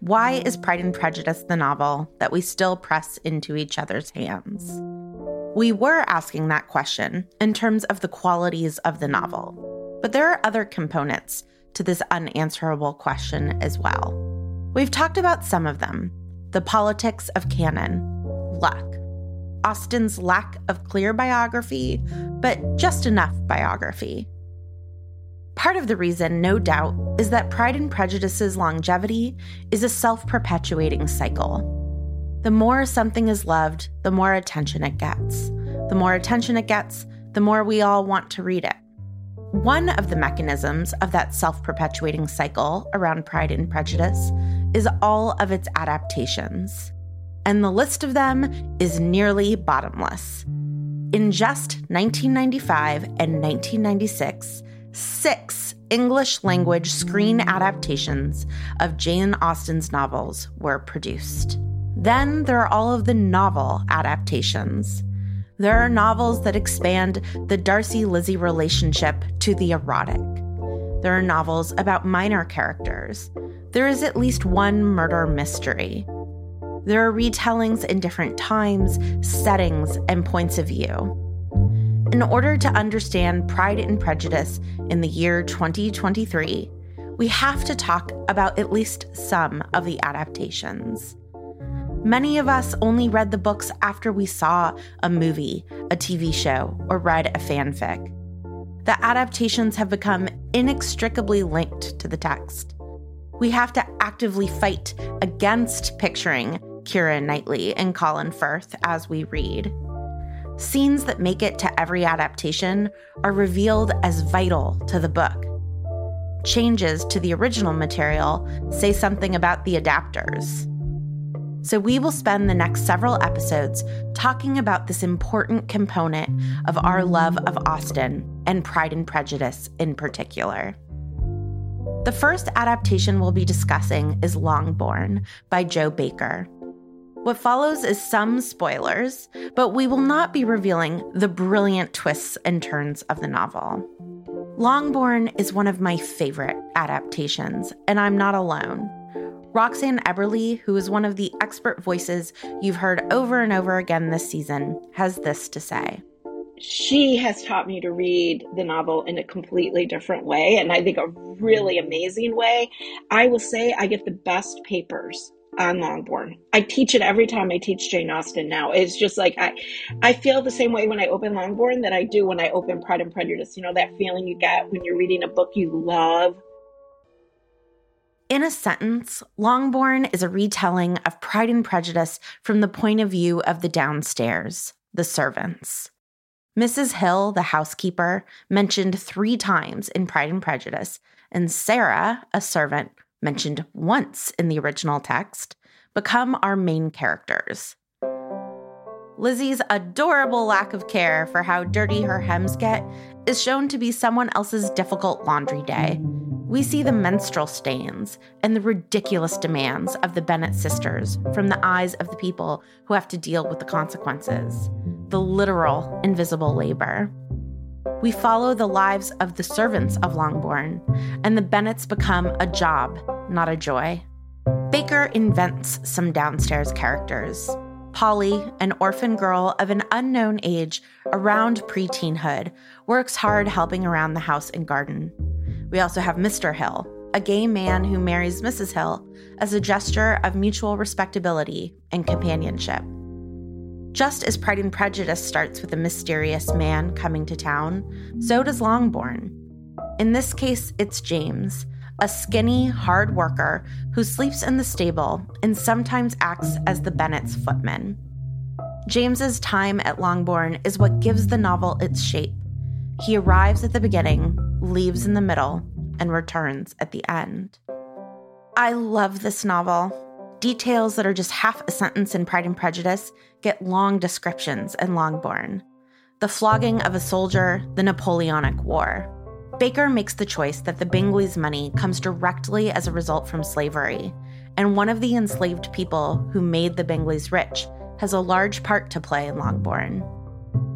why is Pride and Prejudice the novel that we still press into each other's hands? We were asking that question in terms of the qualities of the novel, but there are other components to this unanswerable question as well. We've talked about some of them the politics of canon, luck, Austen's lack of clear biography, but just enough biography, Part of the reason, no doubt, is that Pride and Prejudice's longevity is a self perpetuating cycle. The more something is loved, the more attention it gets. The more attention it gets, the more we all want to read it. One of the mechanisms of that self perpetuating cycle around Pride and Prejudice is all of its adaptations. And the list of them is nearly bottomless. In just 1995 and 1996, six English language screen adaptations of Jane Austen's novels were produced. Then there are all of the novel adaptations. There are novels that expand the Darcy Lizzie relationship to the erotic. There are novels about minor characters. There is at least one murder mystery. There are retellings in different times, settings, and points of view. In order to understand Pride and Prejudice in the year 2023, we have to talk about at least some of the adaptations. Many of us only read the books after we saw a movie, a TV show, or read a fanfic. The adaptations have become inextricably linked to the text. We have to actively fight against picturing Keira Knightley and Colin Firth as we read. Scenes that make it to every adaptation are revealed as vital to the book. Changes to the original material say something about the adapters. So, we will spend the next several episodes talking about this important component of our love of Austen and Pride and Prejudice in particular. The first adaptation we'll be discussing is Longbourn by Jo Baker. What follows is some spoilers, but we will not be revealing the brilliant twists and turns of the novel. Longbourn is one of my favorite adaptations, and I'm not alone. Roxanne Eberle, who is one of the expert voices you've heard over and over again this season, has this to say. She has taught me to read the novel in a completely different way, and I think a really amazing way. I will say I get the best papers on Longbourn. I teach it every time I teach Jane Austen now. It's just like I I feel the same way when I open Longbourn that I do when I open Pride and Prejudice. You know, that feeling you get when you're reading a book you love. In a sentence, Longbourn is a retelling of Pride and Prejudice from the point of view of the downstairs, the servants. Mrs. Hill, the housekeeper, mentioned three times in Pride and Prejudice, and Sarah, a servant, mentioned once in the original text, become our main characters. Lizzie's adorable lack of care for how dirty her hems get is shown to be someone else's difficult laundry day. We see the menstrual stains and the ridiculous demands of the Bennet sisters from the eyes of the people who have to deal with the consequences, the literal invisible labor. We follow the lives of the servants of Longbourn, and the Bennets become a job, not a joy. Baker invents some downstairs characters. Polly, an orphan girl of an unknown age around preteenhood, works hard helping around the house and garden. We also have Mr. Hill, a gay man who marries Mrs. Hill as a gesture of mutual respectability and companionship. Just as Pride and Prejudice starts with a mysterious man coming to town, so does Longbourn. In this case, it's James, a skinny, hard worker who sleeps in the stable and sometimes acts as the Bennet's footman. James's time at Longbourn is what gives the novel its shape. He arrives at the beginning, leaves in the middle, and returns at the end. I love this novel. Details that are just half a sentence in Pride and Prejudice get long descriptions in Longbourn. The flogging of a soldier, the Napoleonic War. Baker makes the choice that the Bingleys' money comes directly as a result from slavery, and one of the enslaved people who made the Bingleys rich has a large part to play in Longbourn.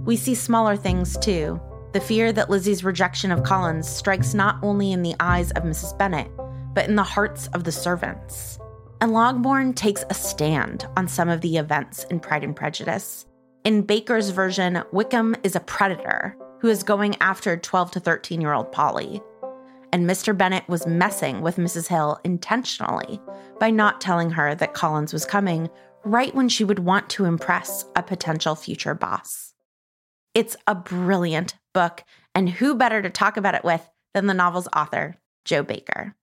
We see smaller things too. The fear that Lizzie's rejection of Collins strikes not only in the eyes of Mrs. Bennet, but in the hearts of the servants. And Longbourn takes a stand on some of the events in Pride and Prejudice. In Baker's version, Wickham is a predator who is going after 12 to 13 year old Polly. And Mr. Bennet was messing with Mrs. Hill intentionally by not telling her that Collins was coming right when she would want to impress a potential future boss. It's a brilliant book, and who better to talk about it with than the novel's author, Jo Baker?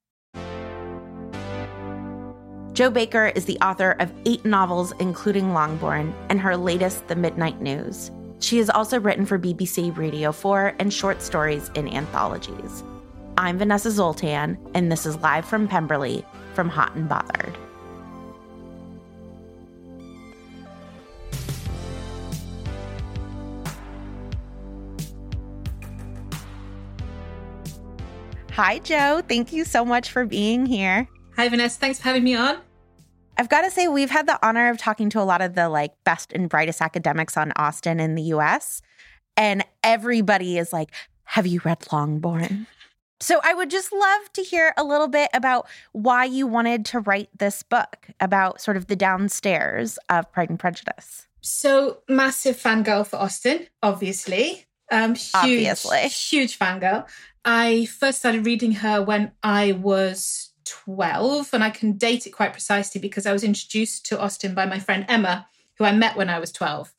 Jo Baker is the author of eight novels, including Longbourn, and her latest, The Midnight News. She has also written for BBC Radio 4 and short stories in anthologies. I'm Vanessa Zoltan, and this is live from Pemberley from Hot and Bothered. Hi, Jo. Thank you so much for being here. Hi, Vanessa. Thanks for having me on. I've got to say, we've had the honor of talking to a lot of the like best and brightest academics on Austen in the US. And everybody is like, Have you read Longbourn? So I would just love to hear a little bit about why you wanted to write this book about sort of the downstairs of Pride and Prejudice. So massive fangirl for Austen, obviously. Um, huge, Obviously. huge fangirl. I first started reading her when I was 12, and I can date it quite precisely because I was introduced to Austen by my friend Emma, who I met when I was 12.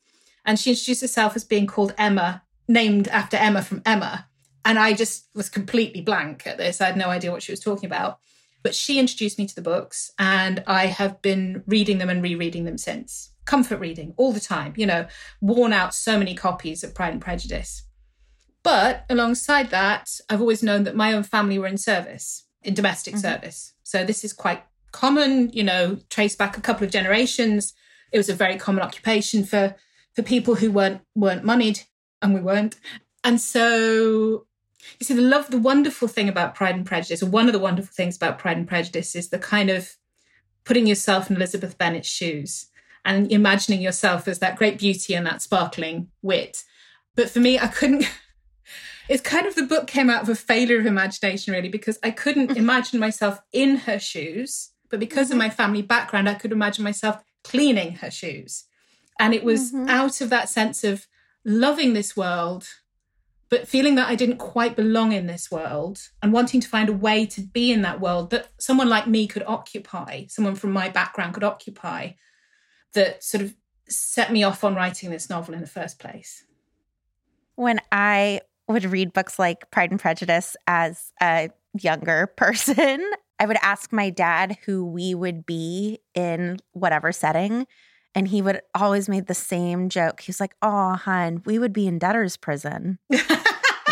And she introduced herself as being called Emma, named after Emma from Emma. And I just was completely blank at this. I had no idea what she was talking about. But she introduced me to the books, and I have been reading them and rereading them since. Comfort reading all the time, you know, worn out so many copies of Pride and Prejudice. But alongside that, I've always known that my own family were in service in domestic mm-hmm. service. So this is quite common, you know, trace back a couple of generations. It was a very common occupation for for people who weren't weren't moneyed, and we weren't. And so you see, the love, the wonderful thing about Pride and Prejudice, or one of the wonderful things about Pride and Prejudice, is the kind of putting yourself in Elizabeth Bennet's shoes and imagining yourself as that great beauty and that sparkling wit. But for me, I couldn't it's kind of the book came out of a failure of imagination, really, because I couldn't imagine myself in her shoes. But because of my family background, I could imagine myself cleaning her shoes. And it was mm-hmm. out of that sense of loving this world, but feeling that I didn't quite belong in this world and wanting to find a way to be in that world that someone like me could occupy, someone from my background could occupy, that sort of set me off on writing this novel in the first place. When I would read books like Pride and Prejudice as a younger person, I would ask my dad who we would be in whatever setting. And he would always make the same joke. He was like, Oh, hun, we would be in debtor's prison. and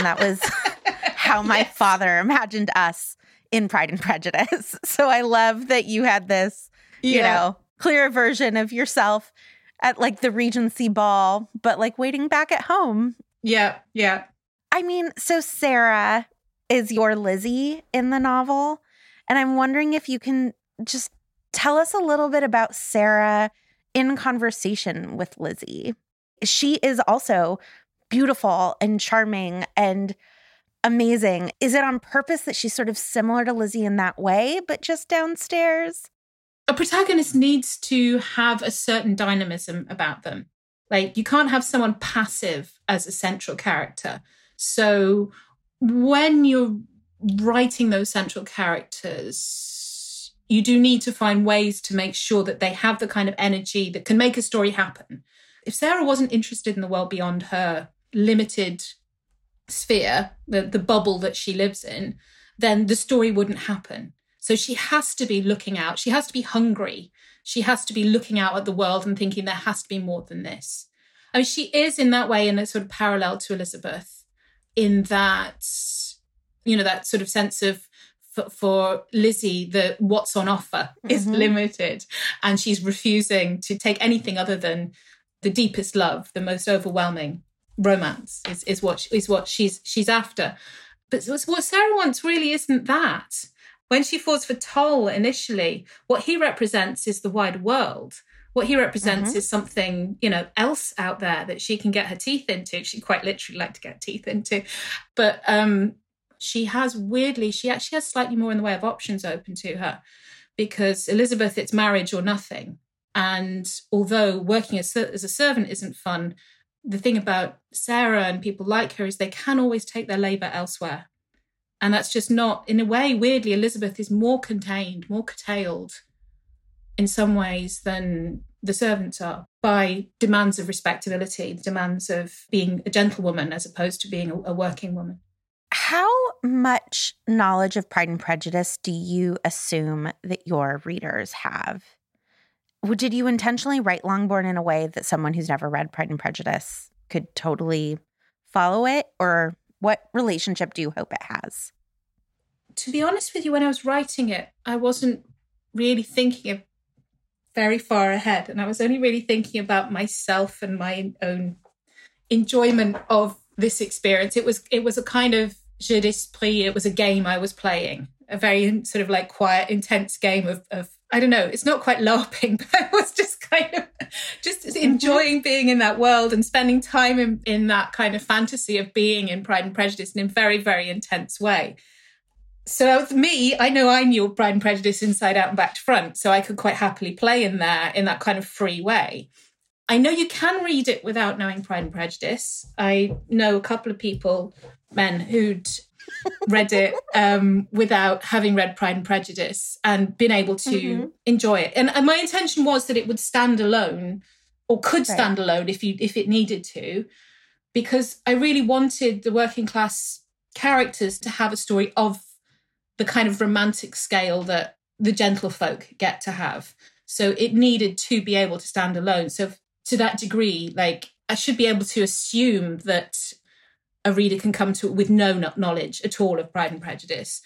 that was how my yes. father imagined us in Pride and Prejudice. So I love that you had this, yeah. you know, clear version of yourself at like the Regency ball, but like waiting back at home. Yeah, yeah. I mean, so Sarah is your Lizzie in the novel. And I'm wondering if you can just tell us a little bit about Sarah in conversation with Lizzie. She is also beautiful and charming and amazing. Is it on purpose that she's sort of similar to Lizzie in that way, but just downstairs? A protagonist needs to have a certain dynamism about them. Like you can't have someone passive as a central character. So when you're writing those central characters, you do need to find ways to make sure that they have the kind of energy that can make a story happen. If Sarah wasn't interested in the world beyond her limited sphere, the, the bubble that she lives in, then the story wouldn't happen. So she has to be looking out. She has to be hungry. She has to be looking out at the world and thinking there has to be more than this. I mean, she is in that way in a sort of parallel to Elizabeth, in that, you know, that sort of sense of for, for Lizzie, the what's on offer is mm-hmm. limited, and she's refusing to take anything other than the deepest love, the most overwhelming romance is, is what is what she's she's after. But what Sarah wants really isn't that. When she falls for Toll initially, what he represents is the wide world. What he represents mm-hmm. is something, you know, else out there that she can get her teeth into. She quite literally like to get teeth into. But um she has weirdly, she actually has slightly more in the way of options open to her because Elizabeth, it's marriage or nothing. And although working as, as a servant isn't fun, the thing about Sarah and people like her is they can always take their labour elsewhere. And that's just not, in a way, weirdly, Elizabeth is more contained, more curtailed in some ways than the servants are by demands of respectability, demands of being a gentlewoman as opposed to being a, a working woman. How much knowledge of Pride and Prejudice do you assume that your readers have? Did you intentionally write Longbourn in a way that someone who's never read Pride and Prejudice could totally follow it? Or what relationship do you hope it has? To be honest with you, when I was writing it, I wasn't really thinking of very far ahead. And I was only really thinking about myself and my own enjoyment of this experience. It was it was a kind of jeu d'esprit. It was a game I was playing, a very sort of like quiet, intense game of, of I don't know, it's not quite LARPing, but I was just kind of just mm-hmm. enjoying being in that world and spending time in, in that kind of fantasy of being in Pride and Prejudice in a very, very intense way. So with me, I know I knew Pride and Prejudice inside out and back to front, so I could quite happily play in there in that kind of free way. I know you can read it without knowing Pride and Prejudice. I know a couple of people, men, who'd read it um, without having read Pride and Prejudice and been able to mm-hmm. enjoy it. And, and, my intention was that it would stand alone or could right. stand alone if you if it needed to, because I really wanted the working class characters to have a story of the kind of romantic scale that the gentlefolk get to have. So it needed to be able to stand alone. So to that degree, like I should be able to assume that a reader can come to it with no knowledge at all of Pride and Prejudice.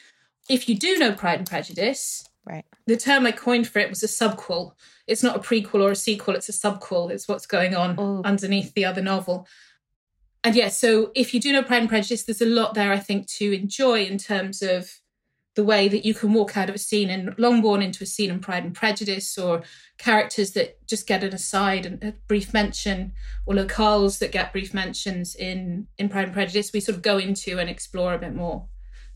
If you do know Pride and Prejudice, right, the term I coined for it was a subquel. It's not a prequel or a sequel; it's a subquel. It's what's going on Ooh. underneath the other novel. And yes, yeah, so if you do know Pride and Prejudice, there's a lot there I think to enjoy in terms of the way that you can walk out of a scene in Longbourn into a scene in Pride and Prejudice, or characters that just get an aside and a brief mention, or locales that get brief mentions in in Pride and Prejudice, we sort of go into and explore a bit more.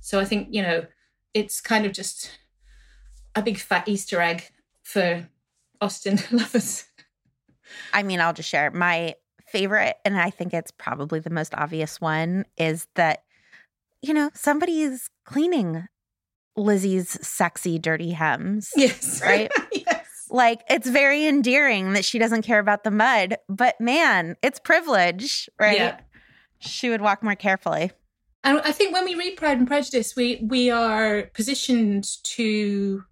So I think you know it's kind of just a big fat Easter egg for Austen lovers. I mean, I'll just share my favorite, and I think it's probably the most obvious one, is that you know somebody's cleaning Lizzie's sexy, dirty hems. Yes. Right? yes. Like it's very endearing that she doesn't care about the mud, but man, it's privilege, right? Yeah. She would walk more carefully. And I think when we read Pride and Prejudice, we we are positioned to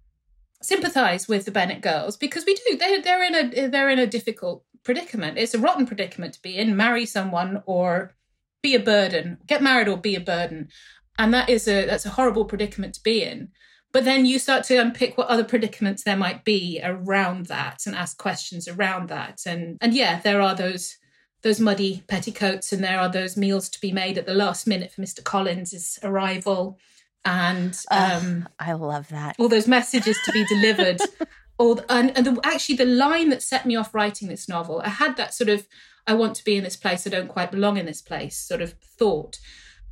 sympathize with the Bennet girls because we do. They're they're in a they're in a difficult predicament. It's a rotten predicament to be in. Marry someone or be a burden. Get married or be a burden and that is a that's a horrible predicament to be in. But then you start to unpick what other predicaments there might be around that and ask questions around that. And and yeah there are those those muddy petticoats and there are those meals to be made at the last minute for mr collins's arrival. And um i love that. all those messages to be delivered. All and, and the, actually the line that set me off writing this novel i had that sort of I want to be in this place, I don't quite belong in this place, sort of thought.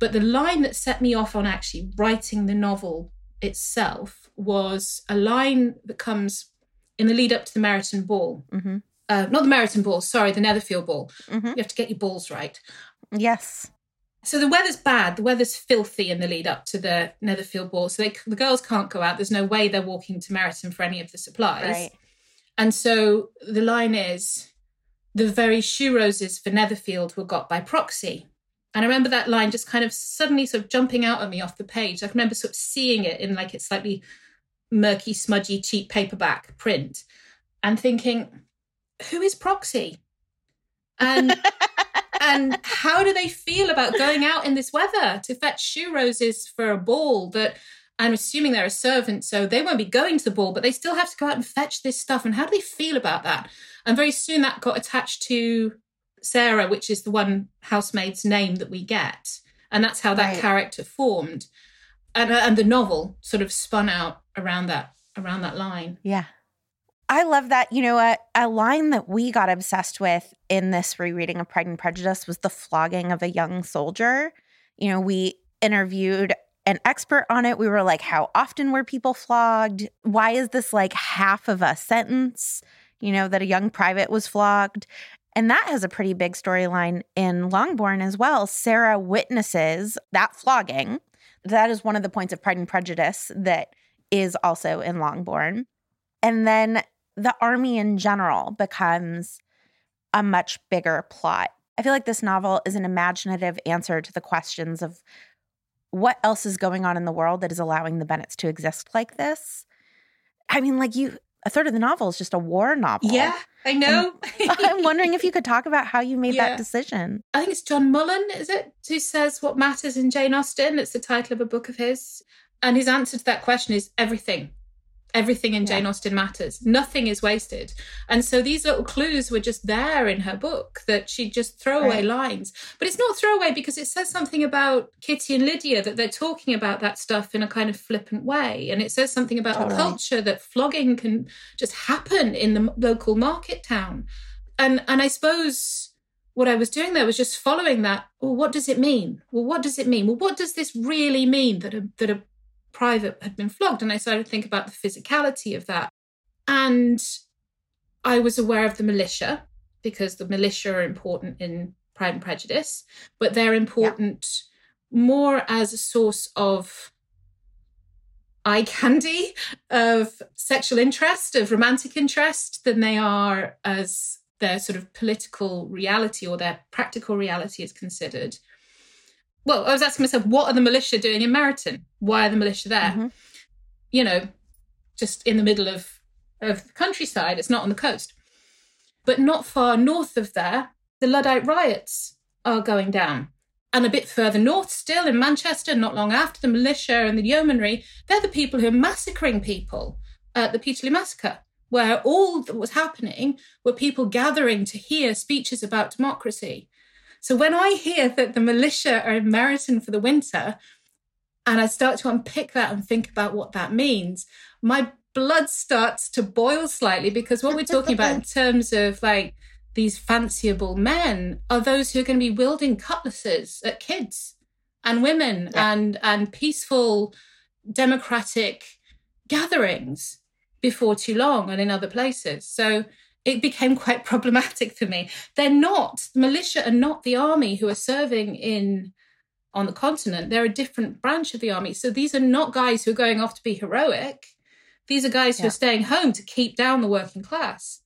But the line that set me off on actually writing the novel itself was a line that comes in the lead up to the Meryton Ball. Mm-hmm. Uh, not the Meryton Ball, sorry, the Netherfield Ball. Mm-hmm. You have to get your balls right. Yes. So the weather's bad. The weather's filthy in the lead up to the Netherfield Ball. So they, the girls can't go out. There's no way they're walking to Meryton for any of the supplies. Right. And so the line is the very shoe roses for Netherfield were got by proxy. And I remember that line just kind of suddenly sort of jumping out at me off the page. I can remember sort of seeing it in like its slightly murky, smudgy, cheap paperback print and thinking, who is proxy? And and how do they feel about going out in this weather to fetch shoe roses for a ball that I'm assuming they're a servant, so they won't be going to the ball, but they still have to go out and fetch this stuff. And how do they feel about that? And very soon that got attached to Sarah, which is the one housemaid's name that we get. And that's how that Right. character formed. And, uh, and the novel sort of spun out around that around that line. Yeah. I love that. You know, a, a line that we got obsessed with in this rereading of Pride and Prejudice was the flogging of a young soldier. You know, we interviewed an expert on it. We were like, how often were people flogged? Why is this like half of a sentence, you know, that a young private was flogged? And that has a pretty big storyline in Longbourn as well. Sarah witnesses that flogging. That is one of the points of Pride and Prejudice that is also in Longbourn. And then the army in general becomes a much bigger plot. I feel like this novel is an imaginative answer to the questions of what else is going on in the world that is allowing the Bennets to exist like this. I mean, like you, a third of the novel is just a war novel. Yeah, I know. I'm wondering if you could talk about how you made Yeah. that decision. I think it's John Mullan, is it, who says what matters in Jane Austen? It's the title of a book of his. And his answer to that question is everything. Everything in Yeah. Jane Austen matters. Nothing is wasted. And so these little clues were just there in her book that she'd just throw away Right. lines. But it's not throwaway because it says something about Kitty and Lydia that they're talking about that stuff in a kind of flippant way. And it says something about the culture that flogging can just happen in the local market town. And and I suppose what I was doing there was just following that. Well, what does it mean? Well, what does it mean? Well, what does this really mean that a, that a private had been flogged? And I started to think about the physicality of that. And I was aware of the militia because the militia are important in Pride and Prejudice, but they're important more as a source of eye candy, of sexual interest, of romantic interest, than they are as their sort of political reality or their practical reality is considered. Well, I was asking myself, what are the militia doing in Meryton? Why are the militia there? Mhm. You know, just in the middle of, of the countryside, it's not on the coast. But not far north of there, the Luddite riots are going down. And a bit further north, still in Manchester, not long after the militia and the yeomanry, they're the people who are massacring people at the Peterloo Massacre, where all that was happening were people gathering to hear speeches about democracy. So when I hear that the militia are in Meryton for the winter, and I start to unpick that and think about what that means, my blood starts to boil slightly because what we're talking about in terms of like these fanciable men are those who are going to be wielding cutlasses at kids and women Yeah. and and peaceful democratic gatherings before too long and in other places. So it became quite problematic for me. They're not the militia are not the army who are serving in on the continent. They're a different branch of the army. So these are not guys who are going off to be heroic. These are guys who Yeah. are staying home to keep down the working class.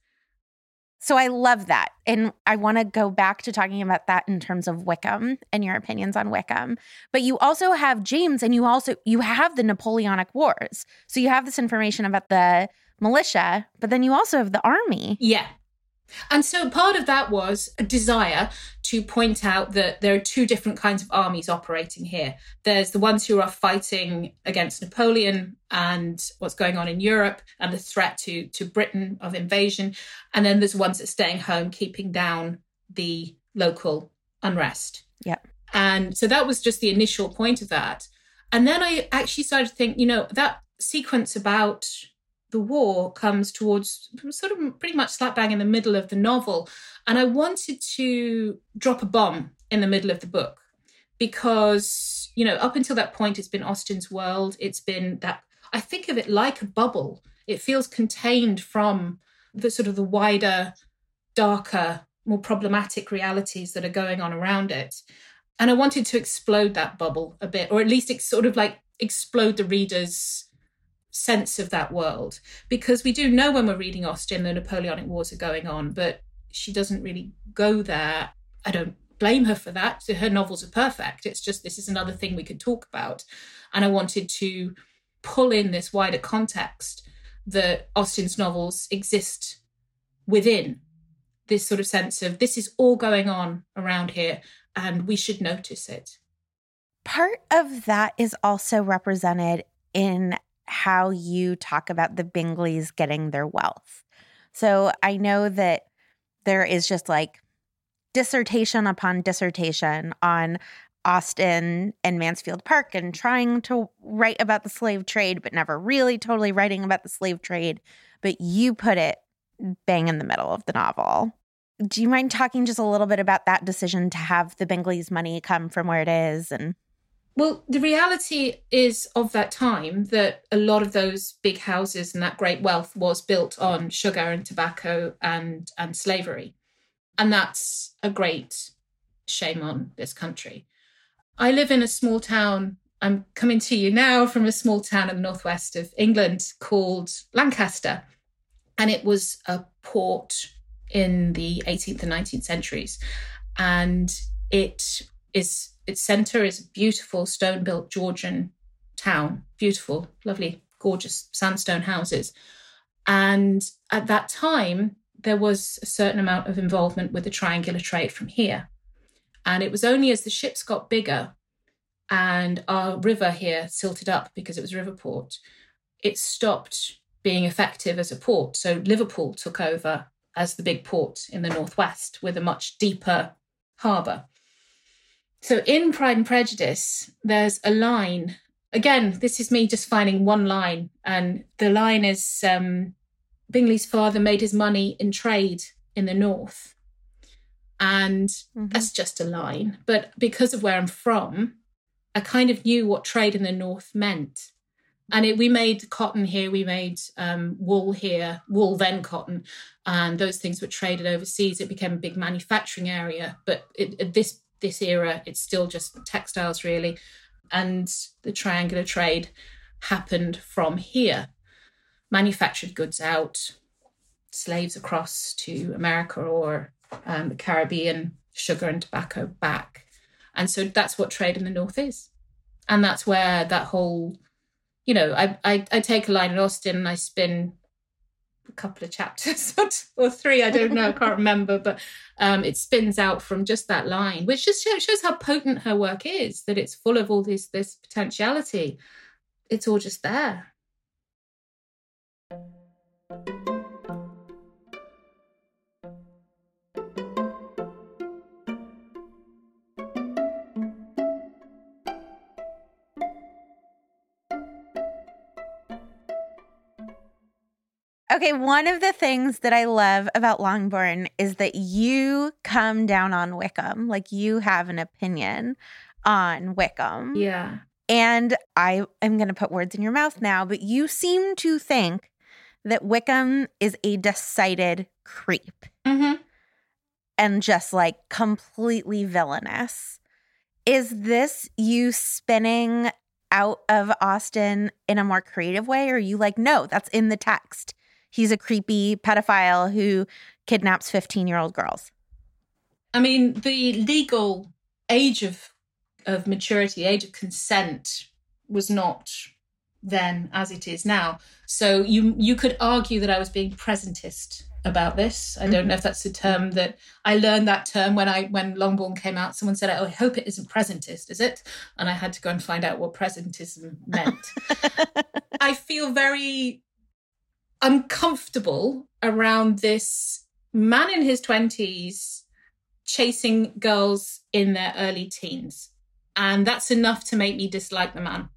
So I love that. And I want to go back to talking about that in terms of Wickham and your opinions on Wickham. But you also have James and you also you have the Napoleonic Wars. So you have this information about the militia, but then you also have the army. Yeah. And so part of that was a desire to point out that there are two different kinds of armies operating here. There's the ones who are fighting against Napoleon and what's going on in Europe and the threat to, to Britain of invasion. And then there's ones that are staying home, keeping down the local unrest. Yeah. And so that was just the initial point of that. And then I actually started to think, you know, that sequence about the war comes towards sort of pretty much slap bang in the middle of the novel. And I wanted to drop a bomb in the middle of the book because, you know, up until that point, it's been Austen's world. It's been that, I think of it like a bubble. It feels contained from the sort of the wider, darker, more problematic realities that are going on around it. And I wanted to explode that bubble a bit, or at least it's sort of like explode the reader's sense of that world. Because we do know when we're reading Austen, the Napoleonic Wars are going on, but she doesn't really go there. I don't blame her for that. Her novels are perfect. It's just this is another thing we could talk about. And I wanted to pull in this wider context that Austen's novels exist within this sort of sense of this is all going on around here and we should notice it. Part of that is also represented in how you talk about the Bingleys getting their wealth. So I know that there is just like dissertation upon dissertation on Austen and Mansfield Park and trying to write about the slave trade, but never really totally writing about the slave trade. But you put it bang in the middle of the novel. Do you mind talking just a little bit about that decision to have the Bingleys' money come from where it is and well, the reality is of that time that a lot of those big houses and that great wealth was built on sugar and tobacco and and slavery. And that's a great shame on this country. I live in a small town. I'm coming to you now from a small town in the northwest of England called Lancaster. And it was a port in the 18th and 19th centuries. And it is its center is a beautiful stone built Georgian town, beautiful, lovely, gorgeous sandstone houses. And at that time, there was a certain amount of involvement with the triangular trade from here. And it was only as the ships got bigger and our river here silted up because it was a river port, it stopped being effective as a port. So Liverpool took over as the big port in the northwest with a much deeper harbour. So in Pride and Prejudice, there's a line. Again, this is me just finding one line, and the line is um, Bingley's father made his money in trade in the north. And mm-hmm. that's just a line. But because of where I'm from, I kind of knew what trade in the north meant. And it, we made cotton here, we made um, wool here, wool then cotton, and those things were traded overseas. It became a big manufacturing area. But it, this this era, it's still just textiles really. And the triangular trade happened from here. Manufactured goods out, slaves across to America or um, the Caribbean, sugar and tobacco back. And so that's what trade in the North is. And that's where that whole, you know, I, I, I take a line in Austen and I spin a couple of chapters or three, I don't know, I can't remember, but um, it spins out from just that line, which just shows how potent her work is, that it's full of all this, this potentiality. It's all just there. Okay, one of the things that I love about Longbourn is that you come down on Wickham. Like you have an opinion on Wickham. Yeah. And I am going to put words in your mouth now, but you seem to think that Wickham is a decided creep mm-hmm. and just like completely villainous. Is this you spinning out of Austen in a more creative way? Or are you like, no, that's in the text? He's a creepy pedophile who kidnaps 15 year old girls. I mean, the legal age of of maturity, age of consent was not then as it is now. So you you could argue that I was being presentist about this. I don't mm-hmm. know if that's a term that I learned that term when I when Longbourn came out. Someone said, "Oh, I hope it isn't presentist, is it?" And I had to go and find out what presentism meant. I feel very uncomfortable around this man in his 20s chasing girls in their early teens. And that's enough to make me dislike the man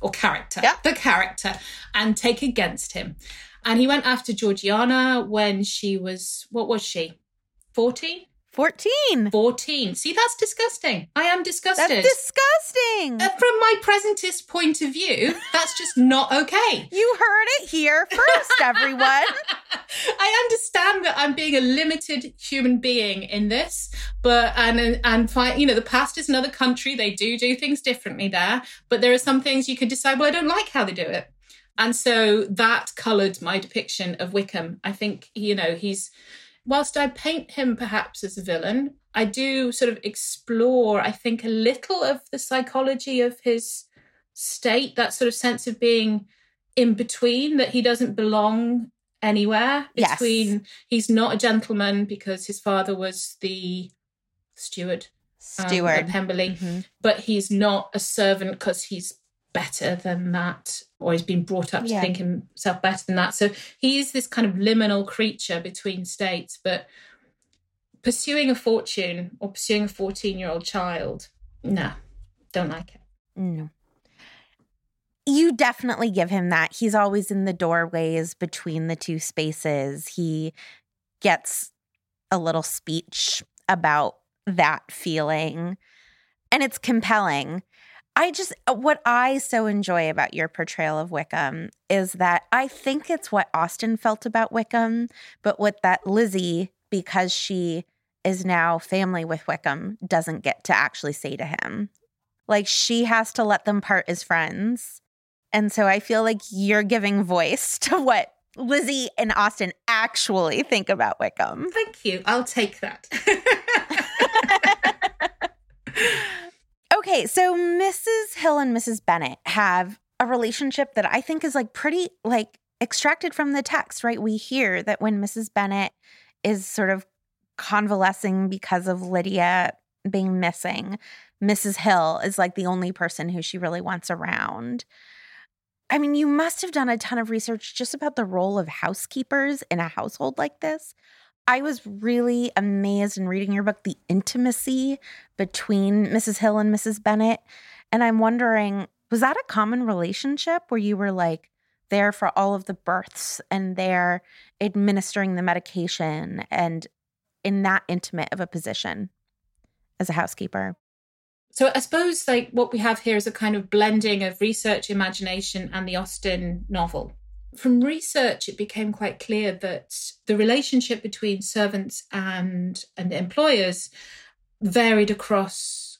or character, yeah. the character, and take against him. And he went after Georgiana when she was, what was she? 14? 14. 14. See, that's disgusting. I am disgusted. That's disgusting. Uh, From my presentist point of view, that's just not okay. You heard it here first, everyone. I understand that I'm being a limited human being in this, but and and fi- you know the past is another country. They do do things differently there, but there are some things you can decide. Well, I don't like how they do it, and so that coloured my depiction of Wickham. I think you know he's whilst I paint him perhaps as a villain, I do sort of explore, I think, a little of the psychology of his state, that sort of sense of being in between, that he doesn't belong anywhere. Yes. Between he's not a gentleman because his father was the steward. um, of Steward. Pemberley, Mhm. but he's not a servant because he's better than that, or he's been brought up to Yeah. think himself better than that. So he is this kind of liminal creature between states, but pursuing a fortune or pursuing a 14 year old child, no, don't like it. No. You definitely give him that. He's always in the doorways between the two spaces. He gets a little speech about that feeling, and it's compelling. I just, uh, what I so enjoy about your portrayal of Wickham is that I think it's what Austen felt about Wickham, but what that Lizzie, because she is now family with Wickham, doesn't get to actually say to him. Like she has to let them part as friends. And so I feel like you're giving voice to what Lizzie and Austen actually think about Wickham. Thank you. I'll take that. Okay, so Mrs. Hill and Mrs. Bennet have a relationship that I think is like pretty like extracted from the text, right? We hear that when Mrs. Bennet is sort of convalescing because of Lydia being missing, Mrs. Hill is like the only person who she really wants around. I mean, you must have done a ton of research just about the role of housekeepers in a household like this. I was really amazed in reading your book, the intimacy between Mrs. Hill and Mrs. Bennet. And I'm wondering, was that a common relationship where you were like there for all of the births and there administering the medication and in that intimate of a position as a housekeeper? So I suppose like what we have here is a kind of blending of research, imagination, and the Austen novel. From research, it became quite clear that the relationship between servants and and employers varied across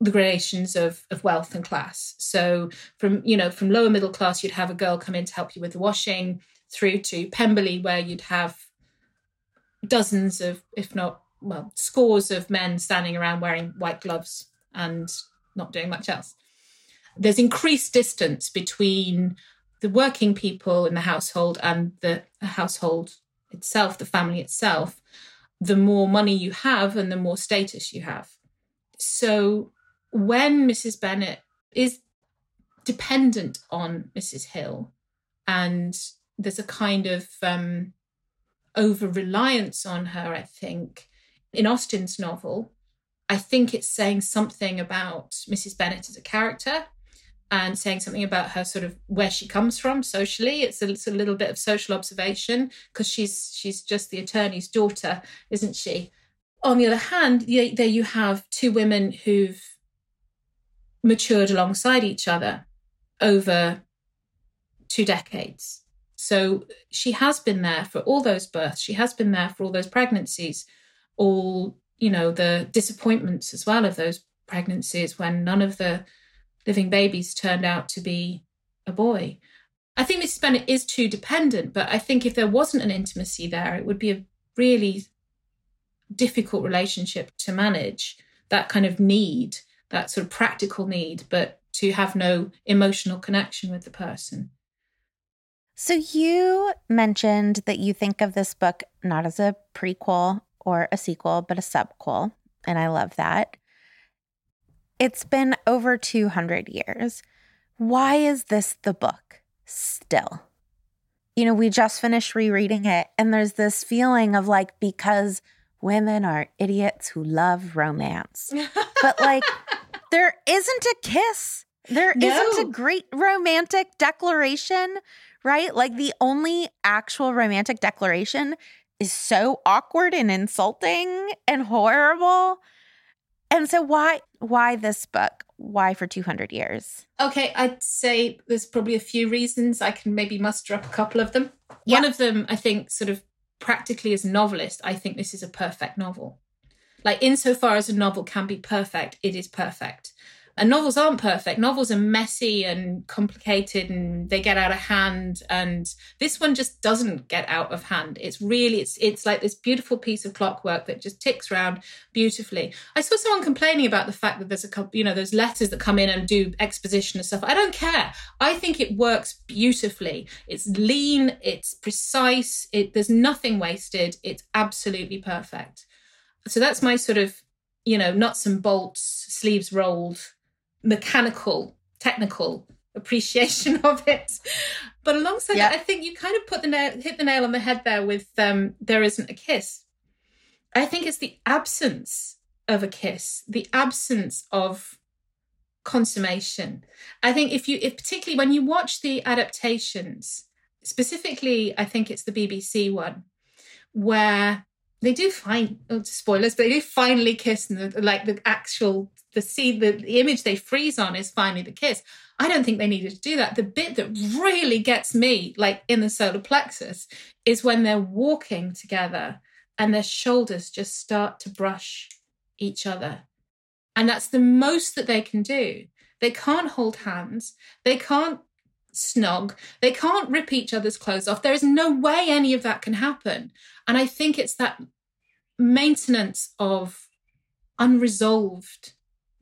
the gradations of, of wealth and class. So from you know from lower middle class, you'd have a girl come in to help you with the washing, through to Pemberley, where you'd have dozens of, if not well, scores of men standing around wearing white gloves and not doing much else. There's increased distance between the working people in the household and the household itself, the family itself. The more money you have and the more status you have. So when Mrs. Bennet is dependent on Mrs. Hill, and there's a kind of um, over reliance on her, I think, in Austen's novel, I think it's saying something about Mrs. Bennet as a character and saying something about her sort of where she comes from socially. It's a, it's a little bit of social observation because she's she's just the attorney's daughter, isn't she? On the other hand, there you have two women who've matured alongside each other over two decades. So she has been there for all those births. She has been there for all those pregnancies, all, you know, the disappointments as well of those pregnancies when none of the living babies turned out to be a boy. I think Mrs. Bennet is too dependent, but I think if there wasn't an intimacy there, it would be a really difficult relationship to manage. That kind of need, that sort of practical need, but to have no emotional connection with the person. So you mentioned that you think of this book not as a prequel or a sequel, but a subquel. And I love that. It's been over 200 years. Why is this the book still? You know, we just finished rereading it, and there's this feeling of like, because women are idiots who love romance. But like, there isn't a kiss There No. not a great romantic declaration, right? Like the only actual romantic declaration is so awkward and insulting and horrible. And so why why this book? Why for 200 years? Okay, I'd say there's probably a few reasons. I can maybe muster up a couple of them. Yeah. One of them, I think, sort of practically as a novelist, I think this is a perfect novel. Like, insofar as a novel can be perfect, it is perfect. And novels aren't perfect. Novels are messy and complicated and they get out of hand. And this one just doesn't get out of hand. It's really, it's it's like this beautiful piece of clockwork that just ticks around beautifully. I saw someone complaining about the fact that there's a couple, you know, those letters that come in and do exposition and stuff. I don't care. I think it works beautifully. It's lean, it's precise, it there's nothing wasted. It's absolutely perfect. So that's my sort of, you know, nuts and bolts, sleeves rolled, mechanical, technical appreciation of it. But alongside Yeah. that, I think you kind of put the nail, hit the nail on the head there with um, "There Isn't a Kiss." I think it's the absence of a kiss, the absence of consummation. I think if you, if particularly when you watch the adaptations, specifically, I think it's the BBC one where they do find oh, spoilers, but they do finally kiss, and the, like the actual the scene, the, the image they freeze on is finally the kiss. I don't think they needed to do that. The bit that really gets me, like in the solar plexus, is when they're walking together and their shoulders just start to brush each other. And that's the most that they can do. They can't hold hands. They can't snog. They can't rip each other's clothes off. There is no way any of that can happen. And I think it's that maintenance of unresolved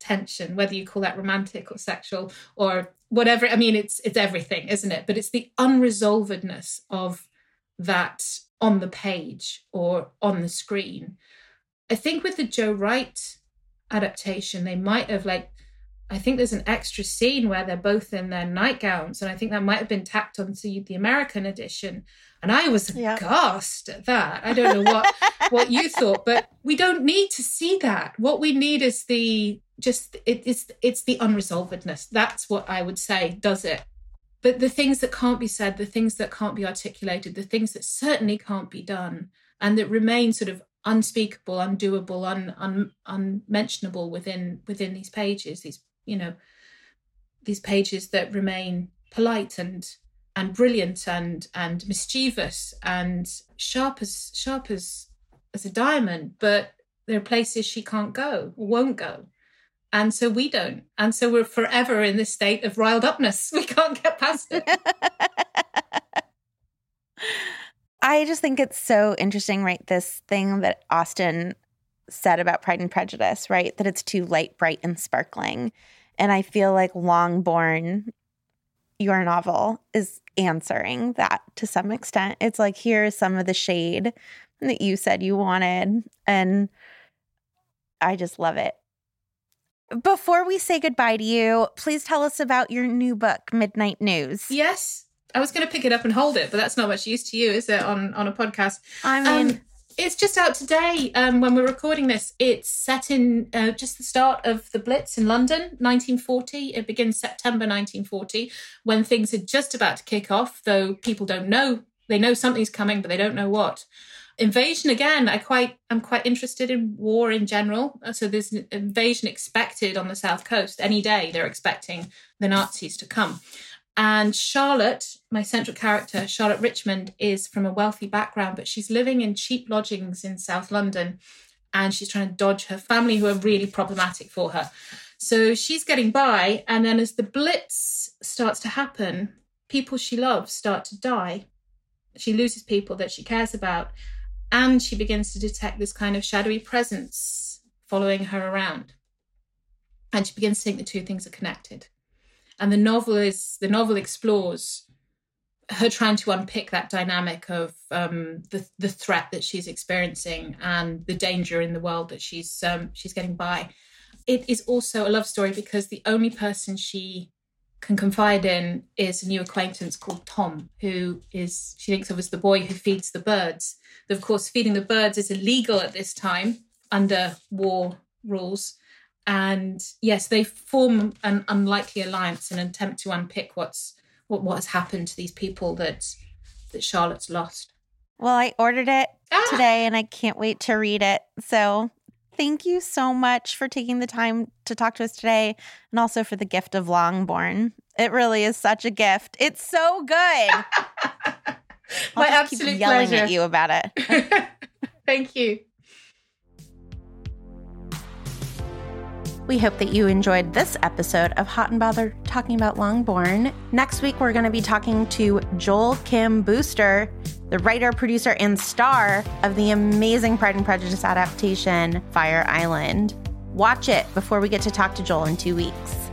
tension, whether you call that romantic or sexual or whatever. I mean, it's it's everything, isn't it? But it's the unresolvedness of that on the page or on the screen. I think with the Joe Wright adaptation, they might have like I think there's an extra scene where they're both in their nightgowns, and I think that might have been tacked onto the American edition. And I was Yeah. aghast at that. I don't know what what you thought, but we don't need to see that. What we need is the just it, it's it's the unresolvedness. That's what I would say does it. But the things that can't be said, the things that can't be articulated, the things that certainly can't be done, and that remain sort of unspeakable, undoable, un, un unmentionable within within these pages. These you know these pages that remain polite and and brilliant and and mischievous and sharp as sharp as as a diamond, but there are places she can't go won't go. And so we don't. And so we're forever in this state of riled upness. We can't get past it. I just think it's so interesting, right? This thing that Austen said about Pride and Prejudice, right? That it's too light, bright, and sparkling. And I feel like Longbourn, your novel, is answering that to some extent. It's like, here's some of the shade that you said you wanted. And I just love it. Before we say goodbye to you, please tell us about your new book, Midnight News. yes. I was going to pick it up and hold it, but that's not much use to you, is it, on, on a podcast? I mean, Um, it's just out today um, when we're recording this. It's set in uh, just the start of the Blitz in London, 1940. It begins September 1940 when things are just about to kick off, though people don't know. They know something's coming, but they don't know what. Invasion again. I quite, I'm quite interested in war in general. Uh, So there's an invasion expected on the south coast any day. They're expecting the Nazis to come. And Charlotte, my central character, Charlotte Richmond, is from a wealthy background, but she's living in cheap lodgings in South London and she's trying to dodge her family who are really problematic for her. So she's getting by. And then as the Blitz starts to happen, people she loves start to die. She loses people that she cares about. And she begins to detect this kind of shadowy presence following her around. And she begins to think the two things are connected and the novel is the novel explores her trying to unpick that dynamic of um, the the threat that she's experiencing and the danger in the world that she's um, she's getting by. It is also a love story because the only person she can confide in is a new acquaintance called Tom, who is she thinks of as the boy who feeds the birds. Of course, feeding the birds is illegal at this time under war rules And yes, they form an unlikely alliance and attempt to unpick what's what, what has happened to these people that that Charlotte's lost. Well, I ordered it Ah! today and I can't wait to read it. So thank you so much for taking the time to talk to us today and also for the gift of Longbourn. It really is such a gift. It's so good. I'll My just keep yelling pleasure. at you about it. Thank you. We hope that you enjoyed this episode of Hot and Bothered talking about Longbourn. Next week, we're going to be talking to Joel Kim Booster, the writer, producer, and star of the amazing Pride and Prejudice adaptation, Fire Island. Watch it before we get to talk to Joel in two weeks.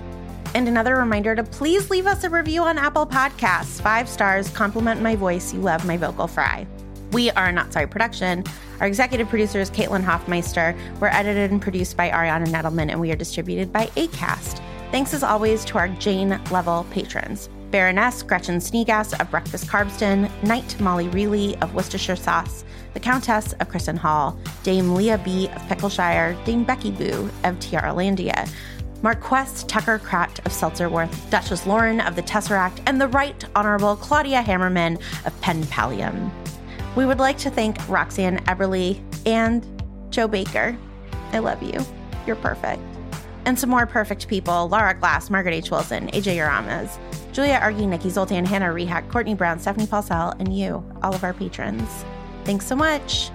And another reminder to please leave us a review on Apple Podcasts. Five stars, compliment my voice. You love my vocal fry. We are Not Sorry Production. Our executive producer is Caitlin Hoffmeister. We're edited and produced by Ariana Nettleman, and we are distributed by ACAST. Thanks as always to our Jane level patrons Baroness Gretchen Sneegas of Breakfast Carbston, Knight Molly Reilly of Worcestershire Sauce, the Countess of Kristen Hall, Dame Leah B. of Pickleshire, Dame Becky Boo of Tiara Landia. Marquess Tucker Kratt of Seltzerworth, Duchess Lauren of the Tesseract, and the Right Honorable Claudia Hammerman of Penn Pallium. We would like to thank Roxanne Eberle and Jo Baker. I love you. You're perfect. And some more perfect people Laura Glass, Margaret H. Wilson, AJ Uramas, Julia Argy, Nikki Zoltan, Hannah Rehack, Courtney Brown, Stephanie Paulsell, and you, all of our patrons. Thanks so much.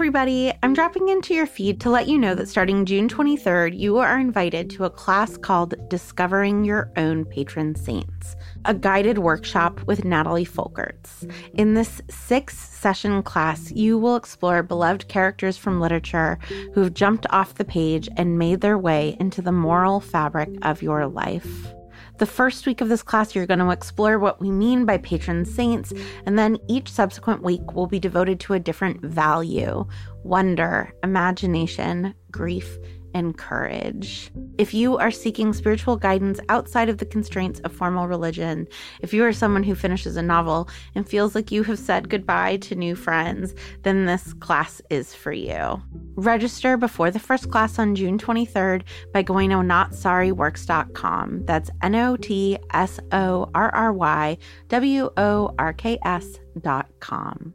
Everybody. I'm dropping into your feed to let you know that starting June 23rd, you are invited to a class called Discovering Your Own Patron Saints, a guided workshop with Natalie Folkerts. In this six session class, you will explore beloved characters from literature who've jumped off the page and made their way into the moral fabric of your life. The first week of this class, you're going to explore what we mean by patron saints, and then each subsequent week will be devoted to a different value wonder, imagination, grief, and courage. If you are seeking spiritual guidance outside of the constraints of formal religion, if you are someone who finishes a novel and feels like you have said goodbye to new friends, then this class is for you. Register before the first class on June 23rd by going to notsorryworks.com. That's N O T S O R R Y W O R K S dot com.